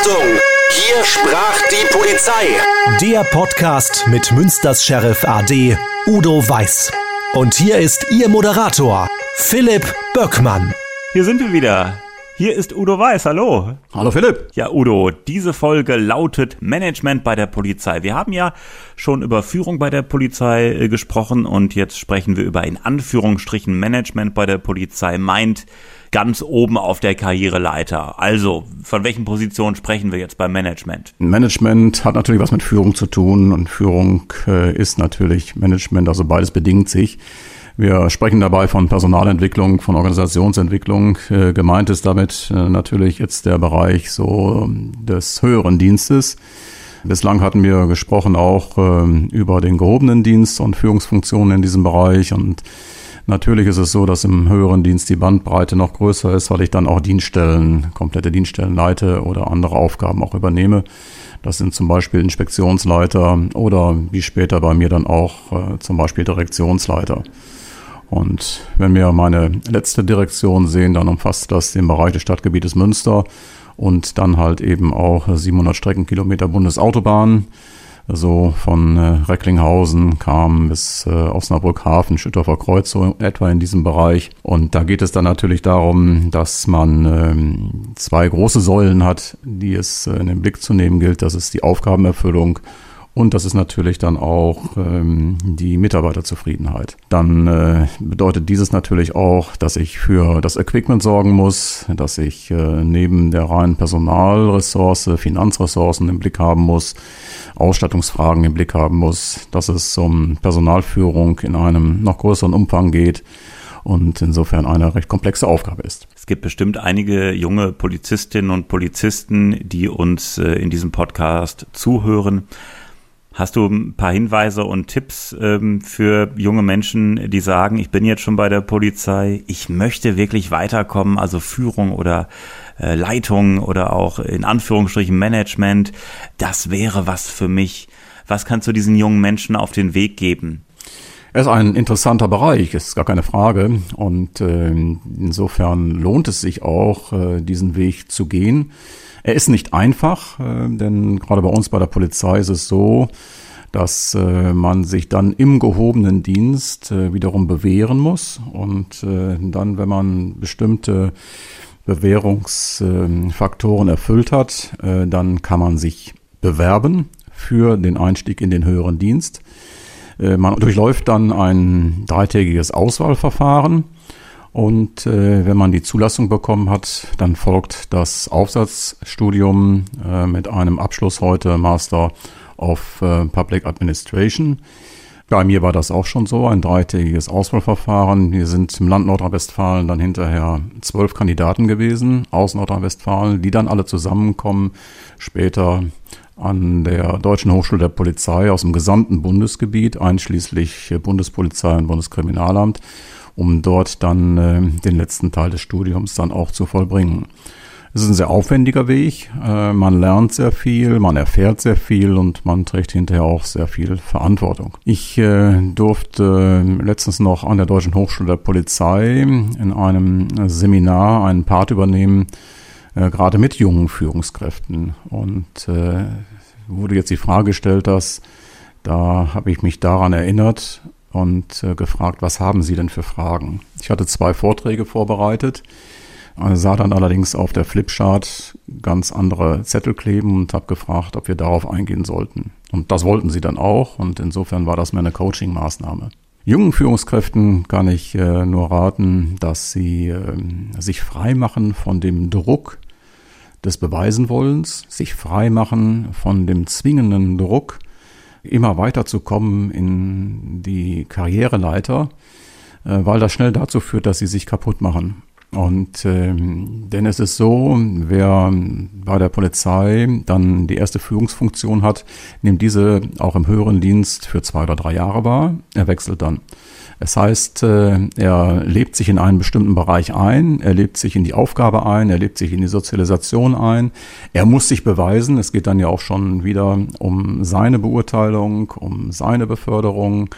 Achtung! Hier sprach die Polizei. Der Podcast mit Münsters Sheriff AD Udo Weiß. Und hier ist Ihr Moderator, Philipp Böckmann. Hier sind wir wieder. Hier ist Udo Weiß, hallo. Hallo Philipp. Ja, Udo, diese Folge lautet Management bei der Polizei. Wir haben ja schon über Führung bei der Polizei äh, gesprochen und jetzt sprechen wir über in Anführungsstrichen Management bei der Polizei. Meint ganz oben auf der Karriereleiter. Also, von welchen Positionen sprechen wir jetzt beim Management? Management hat natürlich was mit Führung zu tun und Führung äh, ist natürlich Management, also beides bedingt sich. Wir sprechen dabei von Personalentwicklung, von Organisationsentwicklung. Äh, gemeint ist damit äh, natürlich jetzt der Bereich so des höheren Dienstes. Bislang hatten wir gesprochen auch äh, über den gehobenen Dienst und Führungsfunktionen in diesem Bereich und Natürlich ist es so, dass im höheren Dienst die Bandbreite noch größer ist, weil ich dann auch Dienststellen, komplette Dienststellen leite oder andere Aufgaben auch übernehme. Das sind zum Beispiel Inspektionsleiter oder wie später bei mir dann auch äh, zum Beispiel Direktionsleiter. Und wenn wir meine letzte Direktion sehen, dann umfasst das den Bereich des Stadtgebietes Münster und dann halt eben auch 700 Streckenkilometer Bundesautobahn. So von äh, Recklinghausen kam bis äh, Osnabrück-Hafen, Schüttorfer Kreuz, so etwa in diesem Bereich. Und da geht es dann natürlich darum, dass man ähm, zwei große Säulen hat, die es äh, in den Blick zu nehmen gilt. Das ist die Aufgabenerfüllung und das ist natürlich dann auch ähm, die Mitarbeiterzufriedenheit. Dann äh, bedeutet dieses natürlich auch, dass ich für das Equipment sorgen muss, dass ich äh, neben der reinen Personalressource Finanzressourcen im Blick haben muss, Ausstattungsfragen im Blick haben muss, dass es um Personalführung in einem noch größeren Umfang geht und insofern eine recht komplexe Aufgabe ist. Es gibt bestimmt einige junge Polizistinnen und Polizisten, die uns äh, in diesem Podcast zuhören. Hast du ein paar Hinweise und Tipps ähm, für junge Menschen, die sagen, ich bin jetzt schon bei der Polizei, ich möchte wirklich weiterkommen, also Führung oder äh, Leitung oder auch in Anführungsstrichen Management, das wäre was für mich. Was kannst du diesen jungen Menschen auf den Weg geben? Es ist ein interessanter Bereich, ist gar keine Frage. Und äh, insofern lohnt es sich auch, äh, diesen Weg zu gehen. Er ist nicht einfach, äh, denn gerade bei uns bei der Polizei ist es so, dass äh, man sich dann im gehobenen Dienst äh, wiederum bewähren muss und dann, wenn man bestimmte Bewährungsfaktoren erfüllt hat, dann kann man sich bewerben für den Einstieg in den höheren Dienst. Man durchläuft dann ein dreitägiges Auswahlverfahren und äh, wenn man die Zulassung bekommen hat, dann folgt das Aufsatzstudium äh, mit einem Abschluss heute Master of äh, Public Administration. Bei mir war das auch schon so, ein dreitägiges Auswahlverfahren. Wir sind im Land Nordrhein-Westfalen dann hinterher zwölf Kandidaten gewesen aus Nordrhein-Westfalen, die dann alle zusammenkommen, später an der Deutschen Hochschule der Polizei aus dem gesamten Bundesgebiet, einschließlich Bundespolizei und Bundeskriminalamt um dort dann äh, den letzten Teil des Studiums dann auch zu vollbringen. Es ist ein sehr aufwendiger Weg. Äh, man lernt sehr viel, man erfährt sehr viel und man trägt hinterher auch sehr viel Verantwortung. Ich äh, durfte letztens noch an der Deutschen Hochschule der Polizei in einem Seminar einen Part übernehmen, äh, gerade mit jungen Führungskräften. Und wurde jetzt die Frage gestellt, dass da habe ich mich daran erinnert, und gefragt, was haben Sie denn für Fragen? Ich hatte zwei Vorträge vorbereitet, sah dann allerdings auf der Flipchart ganz andere Zettel kleben und habe gefragt, ob wir darauf eingehen sollten. Und das wollten sie dann auch und insofern war das mehr eine Coaching-Maßnahme. Jungen Führungskräften kann ich äh, nur raten, dass sie äh, sich frei machen von dem Druck des Beweisenwollens, sich frei machen von dem zwingenden Druck, immer weiter zu kommen in die Karriereleiter, äh, weil das schnell dazu führt, dass sie sich kaputt machen. Und ähm, denn es ist so, wer bei der Polizei dann die erste Führungsfunktion hat, nimmt diese auch im höheren Dienst für zwei oder drei Jahre wahr. Er wechselt dann. Es heißt, äh, er lebt sich in einen bestimmten Bereich ein, er lebt sich in die Aufgabe ein, er lebt sich in die Sozialisation ein. Er muss sich beweisen. Es geht dann ja auch schon wieder um seine Beurteilung, um seine Beförderung.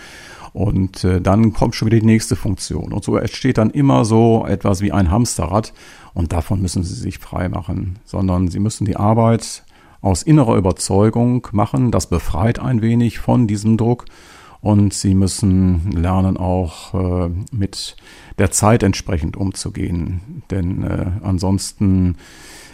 Und äh, dann kommt schon wieder die nächste Funktion. Und so entsteht dann immer so etwas wie ein Hamsterrad. Und davon müssen Sie sich frei machen, sondern Sie müssen die Arbeit aus innerer Überzeugung machen. Das befreit ein wenig von diesem Druck. Und Sie müssen lernen, auch äh, mit der Zeit entsprechend umzugehen. Denn äh, ansonsten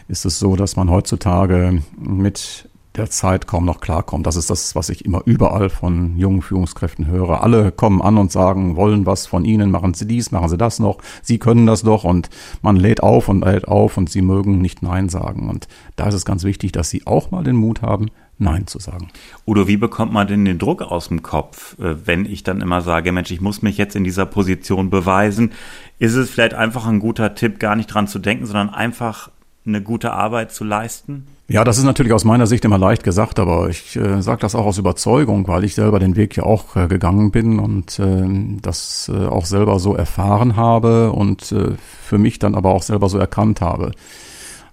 ist es so, dass man heutzutage mit der Zeit kaum noch klarkommt. Das ist das, was ich immer überall von jungen Führungskräften höre. Alle kommen an und sagen, wollen was von ihnen, machen sie dies, machen sie das noch, sie können das doch und man lädt auf und lädt auf und sie mögen nicht Nein sagen. Und da ist es ganz wichtig, dass sie auch mal den Mut haben, Nein zu sagen. Udo, wie bekommt man denn den Druck aus dem Kopf, äh, wenn ich dann immer sage, Mensch, ich muss mich jetzt in dieser Position beweisen? Ist es vielleicht einfach ein guter Tipp, gar nicht dran zu denken, sondern einfach eine gute Arbeit zu leisten? Ja, das ist natürlich aus meiner Sicht immer leicht gesagt, aber ich äh, sage das auch aus Überzeugung, weil ich selber den Weg ja auch äh, gegangen bin und äh, das äh, auch selber so erfahren habe und äh, für mich dann aber auch selber so erkannt habe.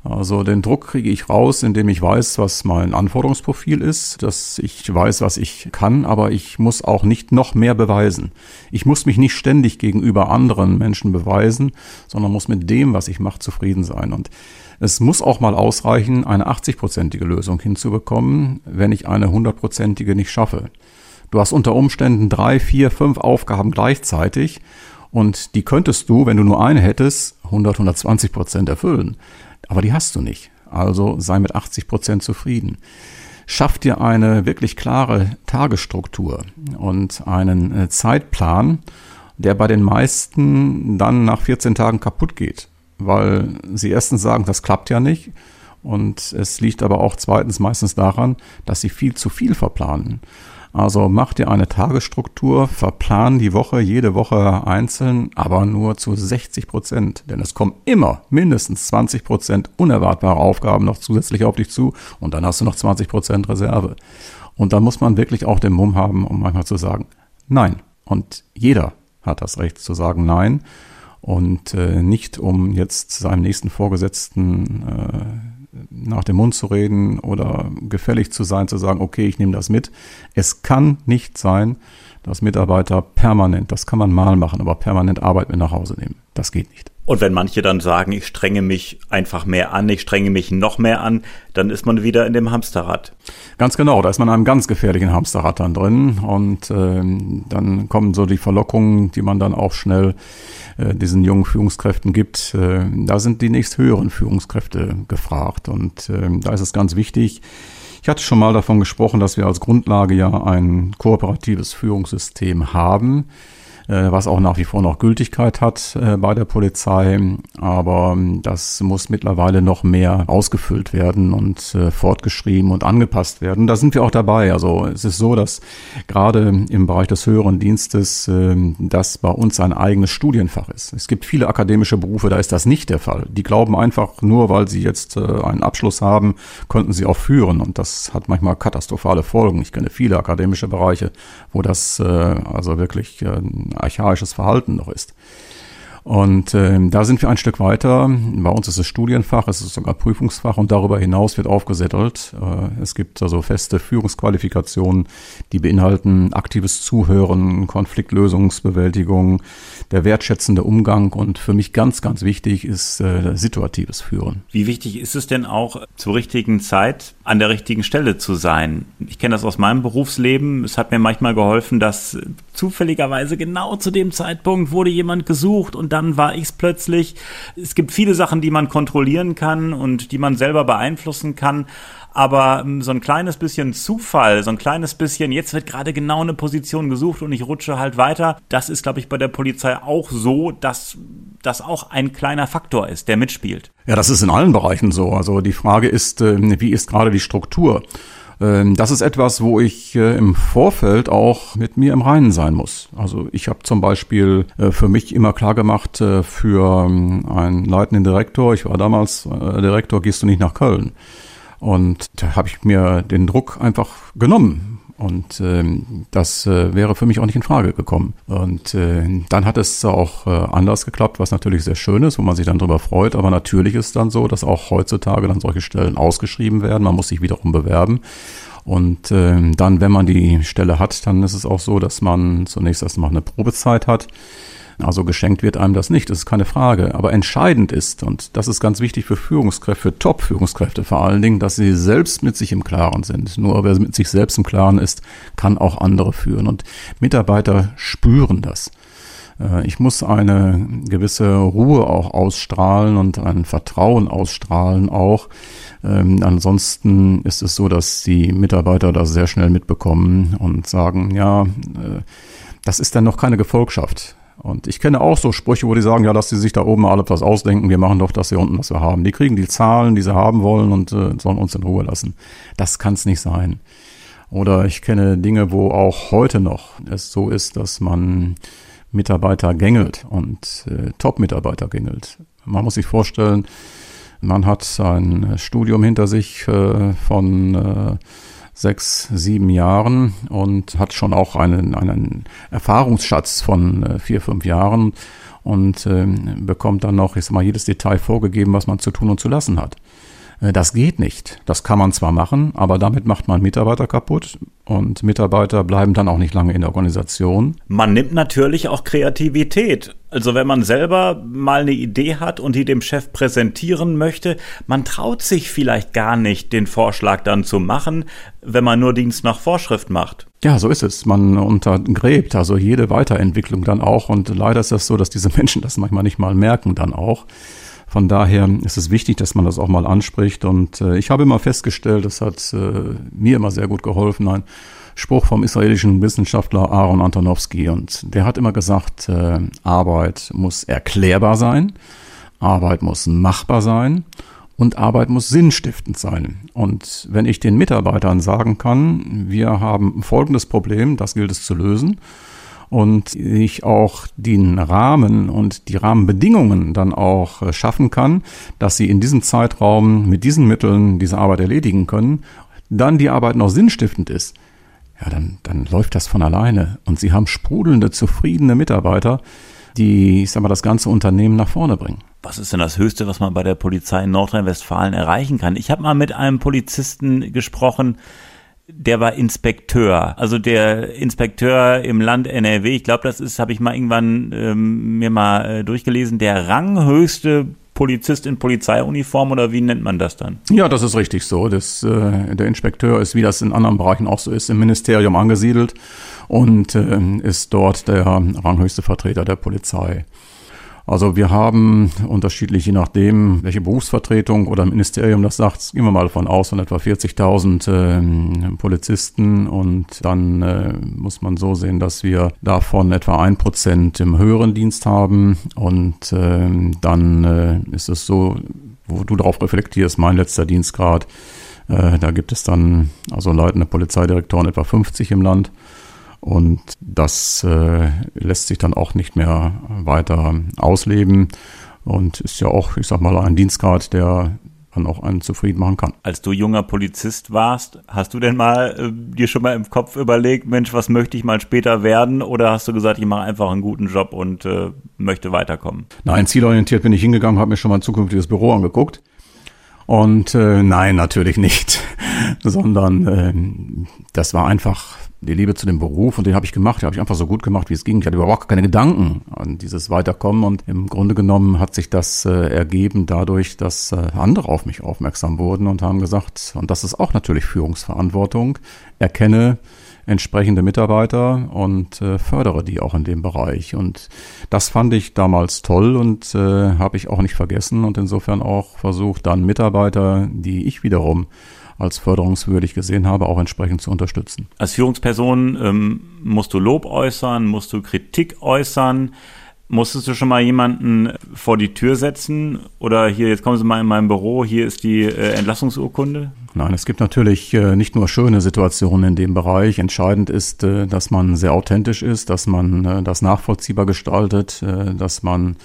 Also den Druck kriege ich raus, indem ich weiß, was mein Anforderungsprofil ist, dass ich weiß, was ich kann, aber ich muss auch nicht noch mehr beweisen. Ich muss mich nicht ständig gegenüber anderen Menschen beweisen, sondern muss mit dem, was ich mache, zufrieden sein. Und es muss auch mal ausreichen, eine 80-prozentige Lösung hinzubekommen, wenn ich eine 100-prozentige nicht schaffe. Du hast unter Umständen drei, vier, fünf Aufgaben gleichzeitig und die könntest du, wenn du nur eine hättest, 100, 120 Prozent erfüllen. Aber die hast du nicht. Also sei mit 80 Prozent zufrieden. Schaff dir eine wirklich klare Tagesstruktur und einen äh, Zeitplan, der bei den meisten dann nach 14 Tagen kaputt geht weil sie erstens sagen, das klappt ja nicht. Und es liegt aber auch zweitens meistens daran, dass sie viel zu viel verplanen. Also mach dir eine Tagesstruktur, verplan die Woche, jede Woche einzeln, aber nur zu 60 Prozent. Denn es kommen immer mindestens 20 Prozent unerwartbare Aufgaben noch zusätzlich auf dich zu und dann hast du noch 20 Prozent Reserve. Und da muss man wirklich auch den Mumm haben, um manchmal zu sagen, nein. Und jeder hat das Recht zu sagen nein und äh, nicht um jetzt seinem nächsten Vorgesetzten äh, nach dem Mund zu reden oder gefällig zu sein, zu sagen, okay, ich nehme das mit. Es kann nicht sein, dass Mitarbeiter permanent, das kann man mal machen, aber permanent Arbeit mit nach Hause nehmen. Das geht nicht. Und wenn manche dann sagen, ich strenge mich einfach mehr an, ich strenge mich noch mehr an, dann ist man wieder in dem Hamsterrad. Ganz genau, da ist man in einem ganz gefährlichen Hamsterrad dann drin und äh, dann kommen so die Verlockungen, die man dann auch schnell äh, diesen jungen Führungskräften gibt. Äh, da sind die nächsthöheren Führungskräfte gefragt und äh, da ist es ganz wichtig, ich hatte schon mal davon gesprochen, dass wir als Grundlage ja ein kooperatives Führungssystem haben. Äh, was auch nach wie vor noch Gültigkeit hat äh, bei der Polizei. Aber ähm, das muss mittlerweile noch mehr ausgefüllt werden und äh, fortgeschrieben und angepasst werden. Da sind wir auch dabei. Also es ist so, dass gerade im Bereich des höheren Dienstes ähm, das bei uns ein eigenes Studienfach ist. Es gibt viele akademische Berufe, da ist das nicht der Fall. Die glauben einfach nur, weil sie jetzt einen Abschluss haben, könnten sie auch führen. Und das hat manchmal katastrophale Folgen. Ich kenne viele akademische Bereiche, wo das also wirklich archaisches Verhalten noch ist. Und äh, da sind wir ein Stück weiter. Bei uns ist es Studienfach, es ist sogar Prüfungsfach und darüber hinaus wird aufgesettelt. Äh, es gibt also feste Führungsqualifikationen, die beinhalten aktives Zuhören, Konfliktlösungsbewältigung, der wertschätzende Umgang und für mich ganz, ganz wichtig ist äh, situatives Führen. Wie wichtig ist es denn auch zur richtigen Zeit an der richtigen Stelle zu sein? Ich kenne das aus meinem Berufsleben. Es hat mir manchmal geholfen, dass zufälligerweise genau zu dem Zeitpunkt wurde jemand gesucht und dann war ich es plötzlich. Es gibt viele Sachen, die man kontrollieren kann und die man selber beeinflussen kann. Aber ähm, so ein kleines bisschen Zufall, so ein kleines bisschen, jetzt wird gerade genau eine Position gesucht und ich rutsche halt weiter. Das ist, glaube ich, bei der Polizei auch so, dass das auch ein kleiner Faktor ist, der mitspielt. Ja, das ist in allen Bereichen so. Also die Frage ist, ähm, wie ist gerade die Struktur? Ähm, das ist etwas, wo ich äh, im Vorfeld auch mit mir im Reinen sein muss. Also ich habe zum Beispiel äh, für mich immer klar gemacht, äh, für ähm, einen leitenden Direktor, ich war damals Direktor, gehst du nicht nach Köln. Und da habe ich mir den Druck einfach genommen. Und ähm, das äh, wäre für mich auch nicht in Frage gekommen. Und äh, dann hat es auch äh, anders geklappt, was natürlich sehr schön ist, wo man sich dann darüber freut. Aber natürlich ist dann so, dass auch heutzutage dann solche Stellen ausgeschrieben werden. Man muss sich wiederum bewerben. Und äh, dann, wenn man die Stelle hat, dann ist es auch so, dass man zunächst erstmal eine Probezeit hat. Also geschenkt wird einem das nicht, das ist keine Frage. Aber entscheidend ist, und das ist ganz wichtig für Führungskräfte, für Top-Führungskräfte vor allen Dingen, dass sie selbst mit sich im Klaren sind. Nur wer mit sich selbst im Klaren ist, kann auch andere führen. Und Mitarbeiter spüren das. Äh, ich muss eine gewisse Ruhe auch ausstrahlen und ein Vertrauen ausstrahlen auch. Ähm, ansonsten ist es so, dass die Mitarbeiter das sehr schnell mitbekommen und sagen, ja, äh, das ist dann noch keine Gefolgschaft. Und ich kenne auch so Sprüche, wo die sagen, ja, dass sie sich da oben alle was ausdenken, wir machen doch das hier unten, was wir haben. Die kriegen die Zahlen, die sie haben wollen und äh, sollen uns in Ruhe lassen. Das kann es nicht sein. Oder ich kenne Dinge, wo auch heute noch es so ist, dass man Mitarbeiter gängelt und äh, Top-Mitarbeiter gängelt. Man muss sich vorstellen, man hat ein Studium hinter sich äh, von äh, sechs, sieben Jahren und hat schon auch einen, einen Erfahrungsschatz von äh, vier, fünf Jahren und äh, bekommt dann noch, ich sag mal, jedes Detail vorgegeben, was man zu tun und zu lassen hat. Äh, das geht nicht. Das kann man zwar machen, aber damit macht man Mitarbeiter kaputt und Mitarbeiter bleiben dann auch nicht lange in der Organisation. Man nimmt natürlich auch Kreativität. Also wenn man selber mal eine Idee hat und die dem Chef präsentieren möchte, man traut sich vielleicht gar nicht, den Vorschlag dann zu machen, wenn man nur Dienst nach Vorschrift macht. Ja, so ist es. Man untergräbt also jede Weiterentwicklung dann auch und leider ist das so, dass diese Menschen das manchmal nicht mal merken dann auch. Von daher ist es wichtig, dass man das auch mal anspricht. Und äh, ich habe immer festgestellt, das hat äh, mir immer sehr gut geholfen, ein Spruch vom israelischen Wissenschaftler Aaron Antonowski. Und der hat immer gesagt, äh, Arbeit muss erklärbar sein, Arbeit muss machbar sein und Arbeit muss sinnstiftend sein. Und wenn ich den Mitarbeitern sagen kann, wir haben folgendes Problem, das gilt es zu lösen, und ich auch den Rahmen und die Rahmenbedingungen dann auch äh, schaffen kann, dass sie in diesem Zeitraum mit diesen Mitteln diese Arbeit erledigen können, dann die Arbeit noch sinnstiftend ist, ja, dann, dann läuft das von alleine. Und sie haben sprudelnde, zufriedene Mitarbeiter, die, ich sag mal, das ganze Unternehmen nach vorne bringen. Was ist denn das Höchste, was man bei der Polizei in Nordrhein-Westfalen erreichen kann? Ich habe mal mit einem Polizisten gesprochen, der war Inspekteur, also der Inspekteur im Land NRW. Ich glaube, das ist, habe ich mal irgendwann ähm, mir mal äh, durchgelesen, der ranghöchste Polizist in Polizeiuniform oder wie nennt man das dann? Ja, das ist richtig so. Das, äh, der Inspekteur ist, wie das in anderen Bereichen auch so ist, im Ministerium angesiedelt und äh, ist dort der ranghöchste Vertreter der Polizei. Also wir haben unterschiedlich, je nachdem, welche Berufsvertretung oder Ministerium das sagt, gehen wir mal davon aus, von etwa 40.000 äh, Polizisten und dann äh, muss man so sehen, dass wir davon etwa ein Prozent im höheren Dienst haben und äh, dann ist es so, wo du darauf reflektierst, mein letzter Dienstgrad, äh, da gibt es dann also leitende Polizeidirektoren etwa 50 im Land. Und das äh, lässt sich dann auch nicht mehr weiter ausleben und ist ja auch, ich sag mal, ein Dienstgrad, der dann auch einen zufrieden machen kann. Als du junger Polizist warst, hast du denn mal äh, dir schon mal im Kopf überlegt, Mensch, was möchte ich mal später werden? Oder hast du gesagt, ich mache einfach einen guten Job und äh, möchte weiterkommen? Nein, zielorientiert bin ich hingegangen, habe mir schon mal ein zukünftiges Büro angeguckt. Und äh, nein, natürlich nicht, sondern äh, das war einfach die Liebe zu dem Beruf und den habe ich gemacht, den habe ich einfach so gut gemacht, wie es ging. Ich hatte überhaupt keine Gedanken an dieses Weiterkommen und im Grunde genommen hat sich das äh, ergeben dadurch, dass äh, andere auf mich aufmerksam wurden und haben gesagt, und das ist auch natürlich Führungsverantwortung, erkenne entsprechende Mitarbeiter und äh, fördere die auch in dem Bereich. Und das fand ich damals toll und äh, habe ich auch nicht vergessen und insofern auch versucht, dann Mitarbeiter, die ich wiederum als förderungswürdig gesehen habe, auch entsprechend zu unterstützen. Als Führungsperson ähm, musst du Lob äußern, musst du Kritik äußern. Musstest du schon mal jemanden vor die Tür setzen? Oder hier, jetzt kommen Sie mal in mein Büro, hier ist die äh, Entlassungsurkunde? Nein, es gibt natürlich äh, nicht nur schöne Situationen in dem Bereich. Entscheidend ist, äh, dass man sehr authentisch ist, dass man äh, das nachvollziehbar gestaltet, äh, dass man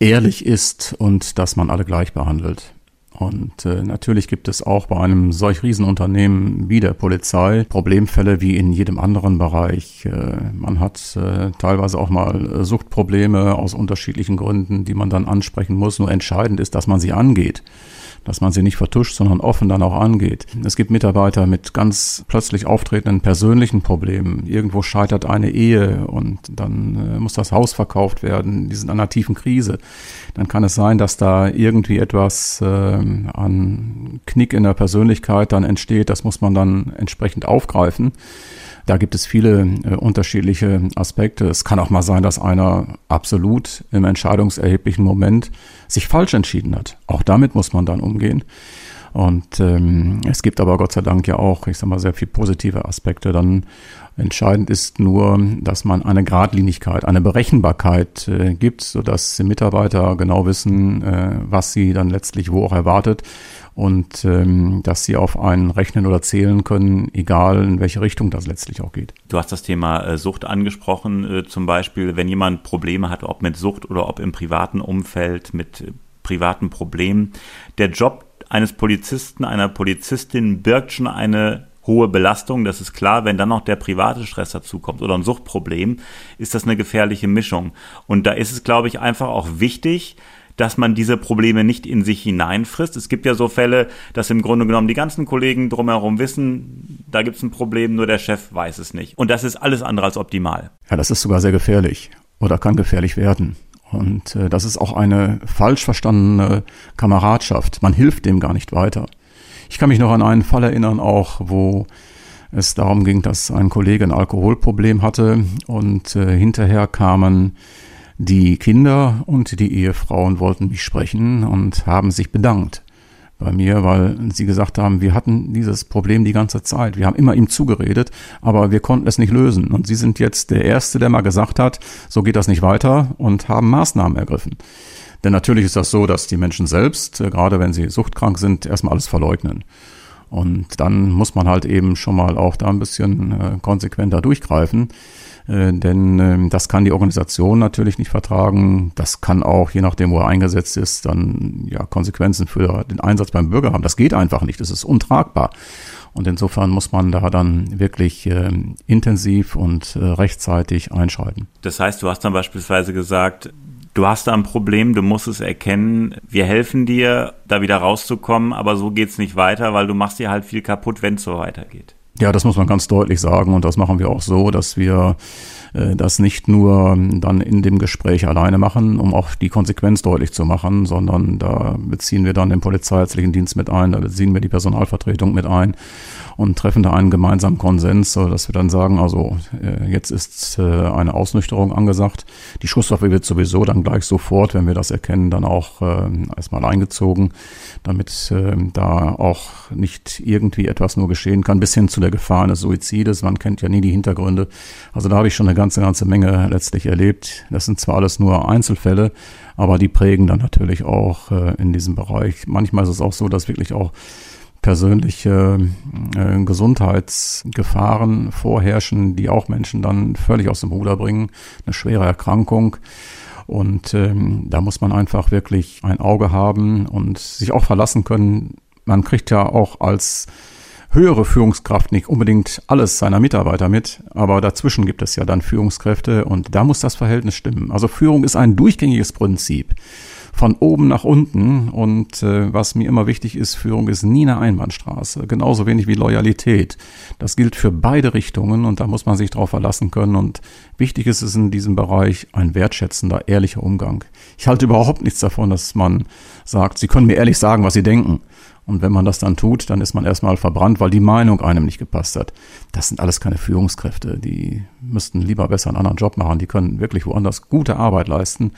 ehrlich ist und dass man alle gleich behandelt. Und äh, natürlich gibt es auch bei einem solch Riesenunternehmen wie der Polizei Problemfälle wie in jedem anderen Bereich. Äh, man hat äh, teilweise auch mal Suchtprobleme aus unterschiedlichen Gründen, die man dann ansprechen muss. Nur entscheidend ist, dass man sie angeht dass man sie nicht vertuscht, sondern offen dann auch angeht. Es gibt Mitarbeiter mit ganz plötzlich auftretenden persönlichen Problemen. Irgendwo scheitert eine Ehe und dann äh, muss das Haus verkauft werden. Die sind an einer tiefen Krise. Dann kann es sein, dass da irgendwie etwas äh, an Knick in der Persönlichkeit dann entsteht. Das muss man dann entsprechend aufgreifen. Da gibt es viele äh, unterschiedliche Aspekte. Es kann auch mal sein, dass einer absolut im entscheidungserheblichen Moment sich falsch entschieden hat. Auch damit muss man dann umgehen. Und ähm, es gibt aber Gott sei Dank ja auch, ich sag mal, sehr viel positive Aspekte. Dann entscheidend ist nur, dass man eine Gradlinigkeit, eine Berechenbarkeit äh, gibt, sodass die Mitarbeiter genau wissen, äh, was sie dann letztlich wo auch erwartet und ähm, dass sie auf einen rechnen oder zählen können, egal in welche Richtung das letztlich auch geht. Du hast das Thema äh, Sucht angesprochen, äh, zum Beispiel, wenn jemand Probleme hat, ob mit Sucht oder ob im privaten Umfeld mit privaten Problemen. Der Job eines Polizisten, einer Polizistin birgt schon eine hohe Belastung, das ist klar. Wenn dann noch der private Stress dazukommt oder ein Suchtproblem, ist das eine gefährliche Mischung. Und da ist es, glaube ich, einfach auch wichtig, dass man diese Probleme nicht in sich hineinfrisst. Es gibt ja so Fälle, dass im Grunde genommen die ganzen Kollegen drumherum wissen, da gibt es ein Problem, nur der Chef weiß es nicht. Und das ist alles andere als optimal. Ja, das ist sogar sehr gefährlich oder kann gefährlich werden. Und äh, das ist auch eine falsch verstandene Kameradschaft. Man hilft dem gar nicht weiter. Ich kann mich noch an einen Fall erinnern, auch wo es darum ging, dass ein Kollege ein Alkoholproblem hatte und äh, hinterher kamen die Kinder und die Ehefrauen wollten mich sprechen und haben sich bedankt bei mir, weil sie gesagt haben, wir hatten dieses Problem die ganze Zeit. Wir haben immer ihm zugeredet, aber wir konnten es nicht lösen. Und sie sind jetzt der Erste, der mal gesagt hat, so geht das nicht weiter und haben Maßnahmen ergriffen. Denn natürlich ist das so, dass die Menschen selbst, äh, gerade wenn sie suchtkrank sind, erstmal alles verleugnen. Und dann muss man halt eben schon mal auch da ein bisschen äh, konsequenter durchgreifen. Äh, denn äh, das kann die Organisation natürlich nicht vertragen. Das kann auch, je nachdem, wo er eingesetzt ist, dann ja Konsequenzen für den Einsatz beim Bürger haben. Das geht einfach nicht. Das ist untragbar. Und insofern muss man da dann wirklich äh, intensiv und äh, rechtzeitig einschreiten. Das heißt, du hast dann beispielsweise gesagt, du hast da ein Problem, du musst es erkennen, wir helfen dir, da wieder rauszukommen, aber so geht's nicht weiter, weil du machst dir halt viel kaputt, wenn es so weitergeht. Ja, das muss man ganz deutlich sagen und das machen wir auch so, dass wir äh, das nicht nur dann in dem Gespräch alleine machen, um auch die Konsequenz deutlich zu machen, sondern da beziehen wir dann den polizeiärztlichen Dienst mit ein, da beziehen wir die Personalvertretung mit ein und treffen da einen gemeinsamen Konsens, dass wir dann sagen, also äh, jetzt ist äh, eine Ausnüchterung angesagt. Die Schusswaffe wird sowieso dann gleich sofort, wenn wir das erkennen, dann auch erstmal eingezogen, damit da auch nicht irgendwie etwas nur geschehen kann, bis hin zu der Gefahr eines Suizides. Man kennt ja nie die Hintergründe. Also da habe ich schon eine ganze, ganze Menge letztlich erlebt. Das sind zwar alles nur Einzelfälle, aber die prägen dann natürlich auch äh, in diesem Bereich. Manchmal ist es auch so, dass wirklich auch persönliche äh, Gesundheitsgefahren vorherrschen, die auch Menschen dann völlig aus dem Ruder bringen. Eine schwere Erkrankung. Und ähm, da muss man einfach wirklich ein Auge haben und sich auch verlassen können. Man kriegt ja auch als höhere Führungskraft nicht unbedingt alles seiner Mitarbeiter mit, aber dazwischen gibt es ja dann Führungskräfte und da muss das Verhältnis stimmen. Also Führung ist ein durchgängiges Prinzip von oben nach unten. Und äh, was mir immer wichtig ist, Führung ist nie eine Einbahnstraße. Genauso wenig wie Loyalität. Das gilt für beide Richtungen und da muss man sich darauf verlassen können. Und wichtig ist es in diesem Bereich ein wertschätzender, ehrlicher Umgang. Ich halte überhaupt nichts davon, dass man sagt, Sie können mir ehrlich sagen, was Sie denken. Und wenn man das dann tut, dann ist man erstmal verbrannt, weil die Meinung einem nicht gepasst hat. Das sind alles keine Führungskräfte. Die müssten lieber besser einen anderen Job machen. Die können wirklich woanders gute Arbeit leisten,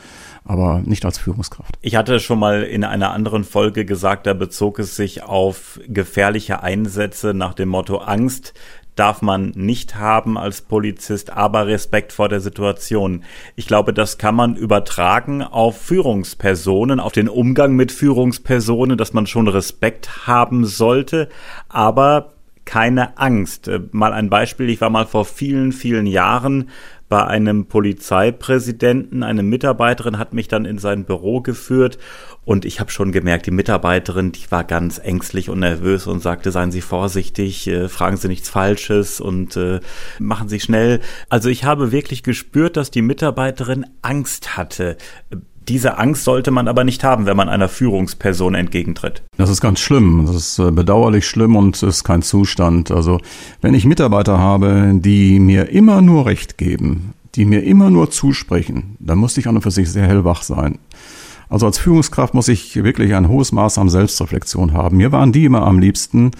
aber nicht als Führungskraft. Ich hatte schon mal in einer anderen Folge gesagt, da bezog es sich auf gefährliche Einsätze nach dem Motto Angst darf man nicht haben als Polizist, aber Respekt vor der Situation. Ich glaube, das kann man übertragen auf Führungspersonen, auf den Umgang mit Führungspersonen, dass man schon Respekt haben sollte, aber keine Angst. Äh, mal ein Beispiel, ich war mal vor vielen, vielen Jahren bei einem Polizeipräsidenten, eine Mitarbeiterin hat mich dann in sein Büro geführt Und ich habe schon gemerkt, die Mitarbeiterin, die war ganz ängstlich und nervös und sagte, seien Sie vorsichtig, äh, fragen Sie nichts Falsches und äh, machen Sie schnell. Also ich habe wirklich gespürt, dass die Mitarbeiterin Angst hatte. Diese Angst sollte man aber nicht haben, wenn man einer Führungsperson entgegentritt. Das ist ganz schlimm. Das ist äh, bedauerlich schlimm und ist kein Zustand. Also wenn ich Mitarbeiter habe, die mir immer nur Recht geben, die mir immer nur zusprechen, dann muss ich an und für sich sehr hellwach sein. Also als Führungskraft muss ich wirklich ein hohes Maß an Selbstreflexion haben. Mir waren die immer am liebsten,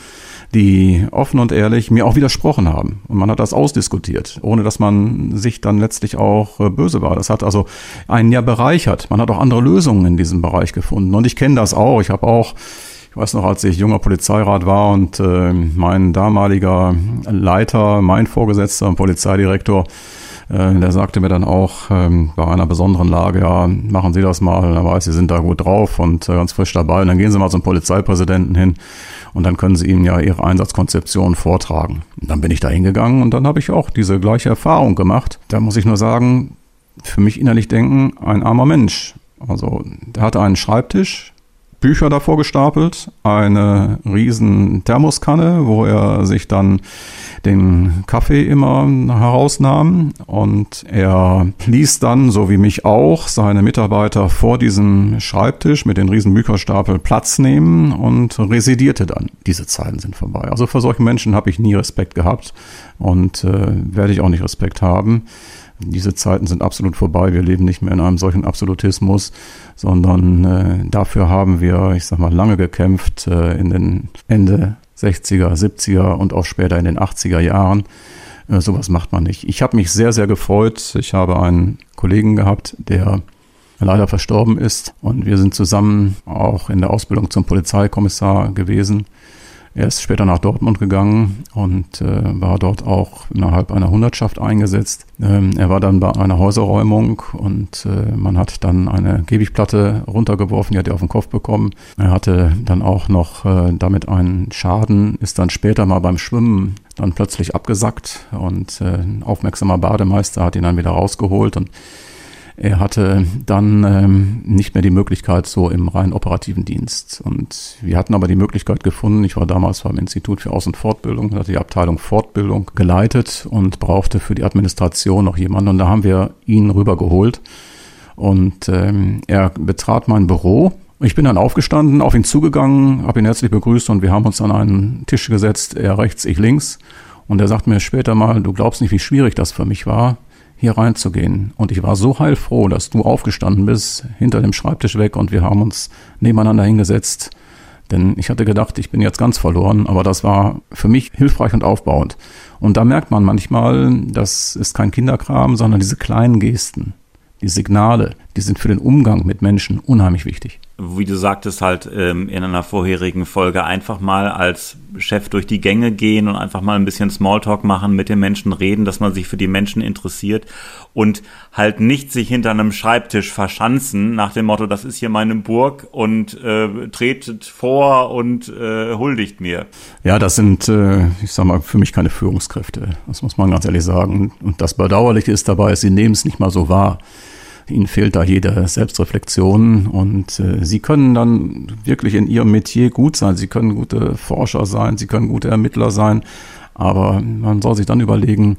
die offen und ehrlich mir auch widersprochen haben. Und man hat das ausdiskutiert, ohne dass man sich dann letztlich auch äh, böse war. Das hat also einen ja bereichert. Man hat auch andere Lösungen in diesem Bereich gefunden. Und ich kenne das auch. Ich habe auch ich weiß noch, als ich junger Polizeirat war und äh, mein damaliger Leiter, mein Vorgesetzter, Polizeidirektor, äh, der sagte mir dann auch ähm, bei einer besonderen Lage, ja, machen Sie das mal, er weiß, Sie sind da gut drauf und äh, ganz frisch dabei. Und dann gehen Sie mal zum Polizeipräsidenten hin und dann können Sie ihm ja Ihre Einsatzkonzeption vortragen. Und dann bin ich da hingegangen und dann habe ich auch diese gleiche Erfahrung gemacht. Da muss ich nur sagen, für mich innerlich denken, ein armer Mensch. Also der hatte einen Schreibtisch, Bücher davor gestapelt, eine riesen Thermoskanne, wo er sich dann den Kaffee immer herausnahm und er ließ dann, so wie mich auch, seine Mitarbeiter vor diesem Schreibtisch mit den riesen Bücherstapel Platz nehmen und residierte dann. Diese Zeiten sind vorbei. Also vor solchen Menschen habe ich nie Respekt gehabt und äh, werde ich auch nicht Respekt haben. Diese Zeiten sind absolut vorbei. Wir leben nicht mehr in einem solchen Absolutismus, sondern äh, dafür haben wir, ich sag mal, lange gekämpft äh, in den Ende 60er, 70er und auch später in den 80er Jahren. Äh, sowas macht man nicht. Ich habe mich sehr, sehr gefreut. Ich habe einen Kollegen gehabt, der leider verstorben ist und wir sind zusammen auch in der Ausbildung zum Polizeikommissar gewesen. Er ist später nach Dortmund gegangen und äh, war dort auch innerhalb einer Hundertschaft eingesetzt. Ähm, er war dann bei einer Häuserräumung und äh, man hat dann eine Gehwegplatte runtergeworfen, die hat er auf den Kopf bekommen. Er hatte dann auch noch äh, damit einen Schaden, ist dann später mal beim Schwimmen dann plötzlich abgesackt und äh, ein aufmerksamer Bademeister hat ihn dann wieder rausgeholt und er hatte dann ähm, nicht mehr die Möglichkeit so im rein operativen Dienst. Und wir hatten aber die Möglichkeit gefunden, ich war damals beim Institut für Aus- und Fortbildung, hatte die Abteilung Fortbildung geleitet und brauchte für die Administration noch jemanden. Und da haben wir ihn rübergeholt. Und ähm, er betrat mein Büro ich bin dann aufgestanden, auf ihn zugegangen, habe ihn herzlich begrüßt und wir haben uns an einen Tisch gesetzt, er rechts, ich links. Und er sagt mir später mal, du glaubst nicht, wie schwierig das für mich war, hier reinzugehen. Und ich war so heilfroh, dass du aufgestanden bist, hinter dem Schreibtisch weg und wir haben uns nebeneinander hingesetzt. Denn ich hatte gedacht, ich bin jetzt ganz verloren, aber das war für mich hilfreich und aufbauend. Und da merkt man manchmal, das ist kein Kinderkram, sondern diese kleinen Gesten, die Signale, die sind für den Umgang mit Menschen unheimlich wichtig wie du sagtest, halt ähm, in einer vorherigen Folge einfach mal als Chef durch die Gänge gehen und einfach mal ein bisschen Smalltalk machen, mit den Menschen reden, dass man sich für die Menschen interessiert und halt nicht sich hinter einem Schreibtisch verschanzen nach dem Motto, das ist hier meine Burg und äh, tretet vor und äh, huldigt mir. Ja, das sind, äh, ich sag mal, für mich keine Führungskräfte. Das muss man ganz ehrlich sagen. Und das Bedauerliche ist dabei, sie nehmen es nicht mal so wahr. Ihnen fehlt da jede Selbstreflexion und äh, Sie können dann wirklich in Ihrem Metier gut sein. Sie können gute Forscher sein, Sie können gute Ermittler sein, aber man soll sich dann überlegen,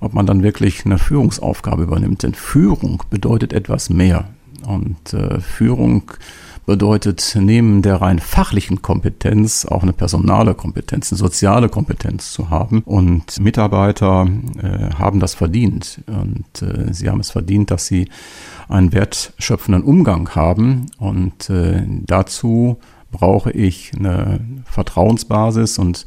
ob man dann wirklich eine Führungsaufgabe übernimmt. Denn Führung bedeutet etwas mehr. Und äh, Führung bedeutet neben der rein fachlichen Kompetenz auch eine personale Kompetenz, eine soziale Kompetenz zu haben. Und Mitarbeiter äh, haben das verdient. Und äh, sie haben es verdient, dass sie einen wertschöpfenden Umgang haben. Und äh, dazu brauche ich eine Vertrauensbasis und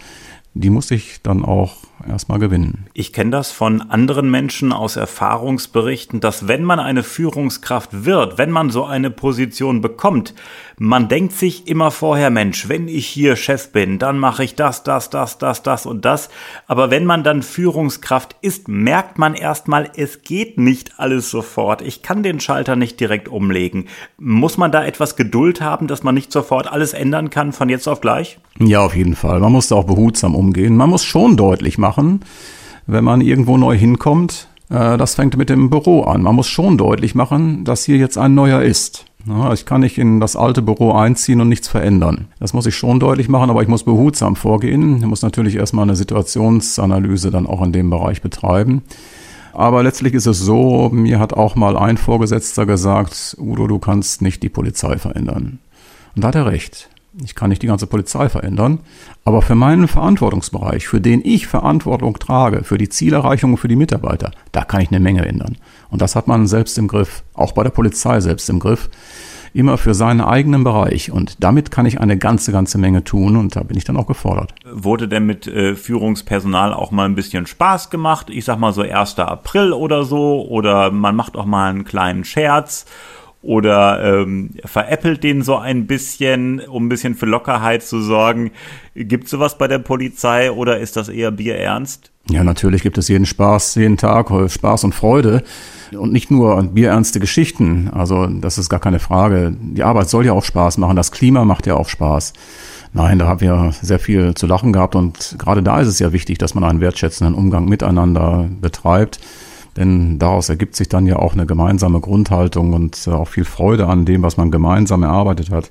die muss ich dann auch erstmal gewinnen. Ich kenne das von anderen Menschen aus Erfahrungsberichten, dass wenn man eine Führungskraft wird, wenn man so eine Position bekommt, man denkt sich immer vorher, Mensch, wenn ich hier Chef bin, dann mache ich das, das, das, das, das und das. Aber wenn man dann Führungskraft ist, merkt man erstmal, es geht nicht alles sofort. Ich kann den Schalter nicht direkt umlegen. Muss man da etwas Geduld haben, dass man nicht sofort alles ändern kann von jetzt auf gleich? Ja, auf jeden Fall. Man muss da auch behutsam umgehen. Man muss schon deutlich machen, wenn man irgendwo neu hinkommt, äh, das fängt mit dem Büro an. Man muss schon deutlich machen, dass hier jetzt ein neuer ist. Ich kann nicht in das alte Büro einziehen und nichts verändern. Das muss ich schon deutlich machen, aber ich muss behutsam vorgehen. Ich muss natürlich erstmal eine Situationsanalyse dann auch in dem Bereich betreiben. Aber letztlich ist es so, mir hat auch mal ein Vorgesetzter gesagt, Udo, du kannst nicht die Polizei verändern. Und da hat er recht. Ich kann nicht die ganze Polizei verändern, aber für meinen Verantwortungsbereich, für den ich Verantwortung trage, für die Zielerreichung für die Mitarbeiter, da kann ich eine Menge ändern. Und das hat man selbst im Griff, auch bei der Polizei selbst im Griff, immer für seinen eigenen Bereich. Und damit kann ich eine ganze, ganze Menge tun und da bin ich dann auch gefordert. Wurde denn mit äh, Führungspersonal auch mal ein bisschen Spaß gemacht? Ich sag mal so 1. April oder so, oder man macht auch mal einen kleinen Scherz oder ähm, veräppelt den so ein bisschen, um ein bisschen für Lockerheit zu sorgen. Gibt es sowas bei der Polizei oder ist das eher bierernst? Ja, natürlich gibt es jeden Spaß, jeden Tag Spaß und Freude und nicht nur bierernste Geschichten. Also das ist gar keine Frage. Die Arbeit soll ja auch Spaß machen. Das Klima macht ja auch Spaß. Nein, da haben wir sehr viel zu lachen gehabt und gerade da ist es ja wichtig, dass man einen wertschätzenden Umgang miteinander betreibt. Denn daraus ergibt sich dann ja auch eine gemeinsame Grundhaltung und äh, auch viel Freude an dem, was man gemeinsam erarbeitet hat.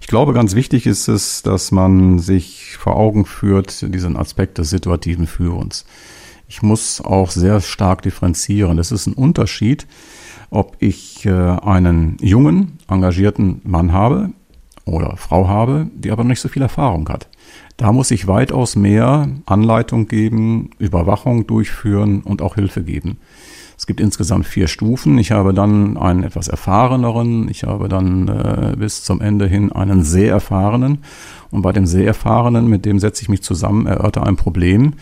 Ich glaube, ganz wichtig ist es, dass man sich vor Augen führt, diesen Aspekt des situativen Führens. Ich muss auch sehr stark differenzieren. Es ist ein Unterschied, ob ich äh, einen jungen, engagierten Mann habe oder Frau habe, die aber noch nicht so viel Erfahrung hat. Da muss ich weitaus mehr Anleitung geben, Überwachung durchführen und auch Hilfe geben. Es gibt insgesamt vier Stufen. Ich habe dann einen etwas erfahreneren, ich habe dann äh, bis zum Ende hin einen sehr erfahrenen. Und bei dem sehr erfahrenen, mit dem setze ich mich zusammen, erörter ein Problem.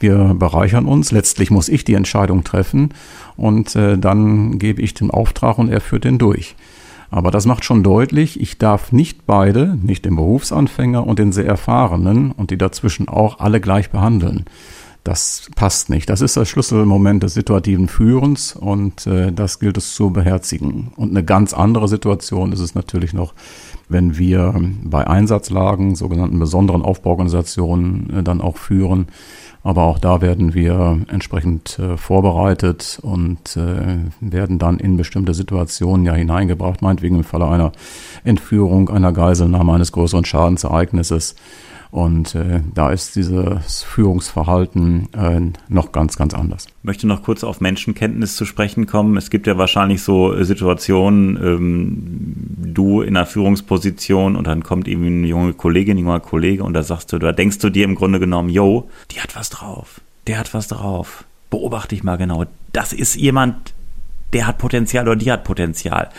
Wir bereichern uns. Letztlich muss ich die Entscheidung treffen und äh, dann gebe ich den Auftrag und er führt den durch. Aber das macht schon deutlich, ich darf nicht beide, nicht den Berufsanfänger und den sehr erfahrenen und die dazwischen auch alle gleich behandeln. Das passt nicht. Das ist das Schlüsselmoment des situativen Führens und äh, das gilt es zu beherzigen. Und eine ganz andere Situation ist es natürlich noch, wenn wir bei Einsatzlagen, sogenannten besonderen Aufbauorganisationen, äh, dann auch führen. Aber auch da werden wir entsprechend äh, vorbereitet und äh, werden dann in bestimmte Situationen ja hineingebracht, meinetwegen im Falle einer Entführung, einer Geiselnahme, eines größeren Schadensereignisses und äh, da ist dieses Führungsverhalten äh, noch ganz, ganz anders. Ich möchte noch kurz auf Menschenkenntnis zu sprechen kommen. Es gibt ja wahrscheinlich so äh, Situationen, ähm, du in einer Führungsposition und dann kommt eben eine junge Kollegin, ein junger Kollege und da sagst du, da denkst du dir im Grunde genommen, yo, die hat was drauf, der hat was drauf. Beobachte ich mal genau. Das ist jemand, der hat Potenzial oder die hat Potenzial.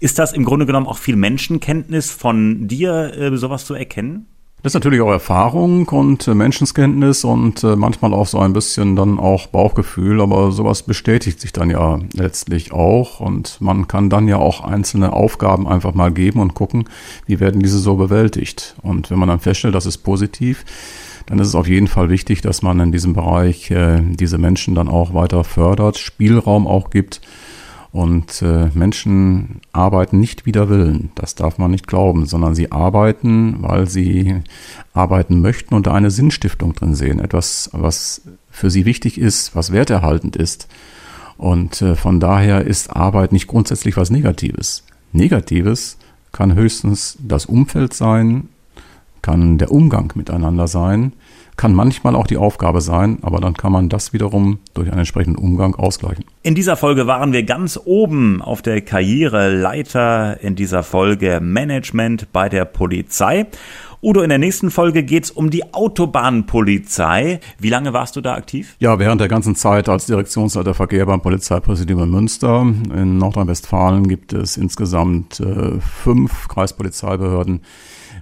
Ist das im Grunde genommen auch viel Menschenkenntnis von dir, äh, sowas zu erkennen? Das ist natürlich auch Erfahrung und äh, Menschenskenntnis und äh, manchmal auch so ein bisschen dann auch Bauchgefühl, aber sowas bestätigt sich dann ja letztlich auch und man kann dann ja auch einzelne Aufgaben einfach mal geben und gucken, wie werden diese so bewältigt. Und wenn man dann feststellt, das ist positiv, dann ist es auf jeden Fall wichtig, dass man in diesem Bereich äh, diese Menschen dann auch weiter fördert, Spielraum auch gibt und äh, Menschen arbeiten nicht wider Willen, das darf man nicht glauben, sondern sie arbeiten, weil sie arbeiten möchten und da eine Sinnstiftung drin sehen, etwas, was für sie wichtig ist, was werterhaltend ist. Und äh, von daher ist Arbeit nicht grundsätzlich was Negatives. Negatives kann höchstens das Umfeld sein, kann der Umgang miteinander sein, kann manchmal auch die Aufgabe sein, aber dann kann man das wiederum durch einen entsprechenden Umgang ausgleichen. In dieser Folge waren wir ganz oben auf der Karriereleiter in dieser Folge Management bei der Polizei. Udo, in der nächsten Folge geht es um die Autobahnpolizei. Wie lange warst du da aktiv? Ja, während der ganzen Zeit als Direktionsleiter Verkehr beim Polizeipräsidium in Münster. In Nordrhein-Westfalen gibt es insgesamt äh, fünf Kreispolizeibehörden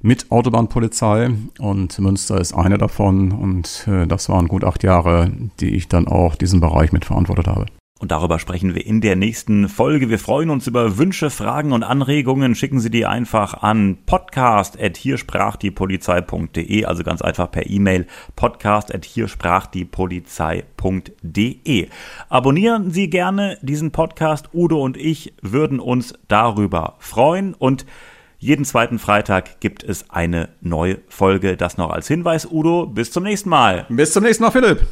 mit Autobahnpolizei und Münster ist eine davon und äh, das waren gut acht Jahre, die ich dann auch diesen Bereich mitverantwortet habe. Und darüber sprechen wir in der nächsten Folge. Wir freuen uns über Wünsche, Fragen und Anregungen. Schicken Sie die einfach an podcast.hiersprachdiepolizei.de, also ganz einfach per E-Mail podcast.hiersprachdiepolizei.de. Abonnieren Sie gerne diesen Podcast. Udo und ich würden uns darüber freuen und jeden zweiten Freitag gibt es eine neue Folge. Das noch als Hinweis, Udo. Bis zum nächsten Mal. Bis zum nächsten Mal, Philipp.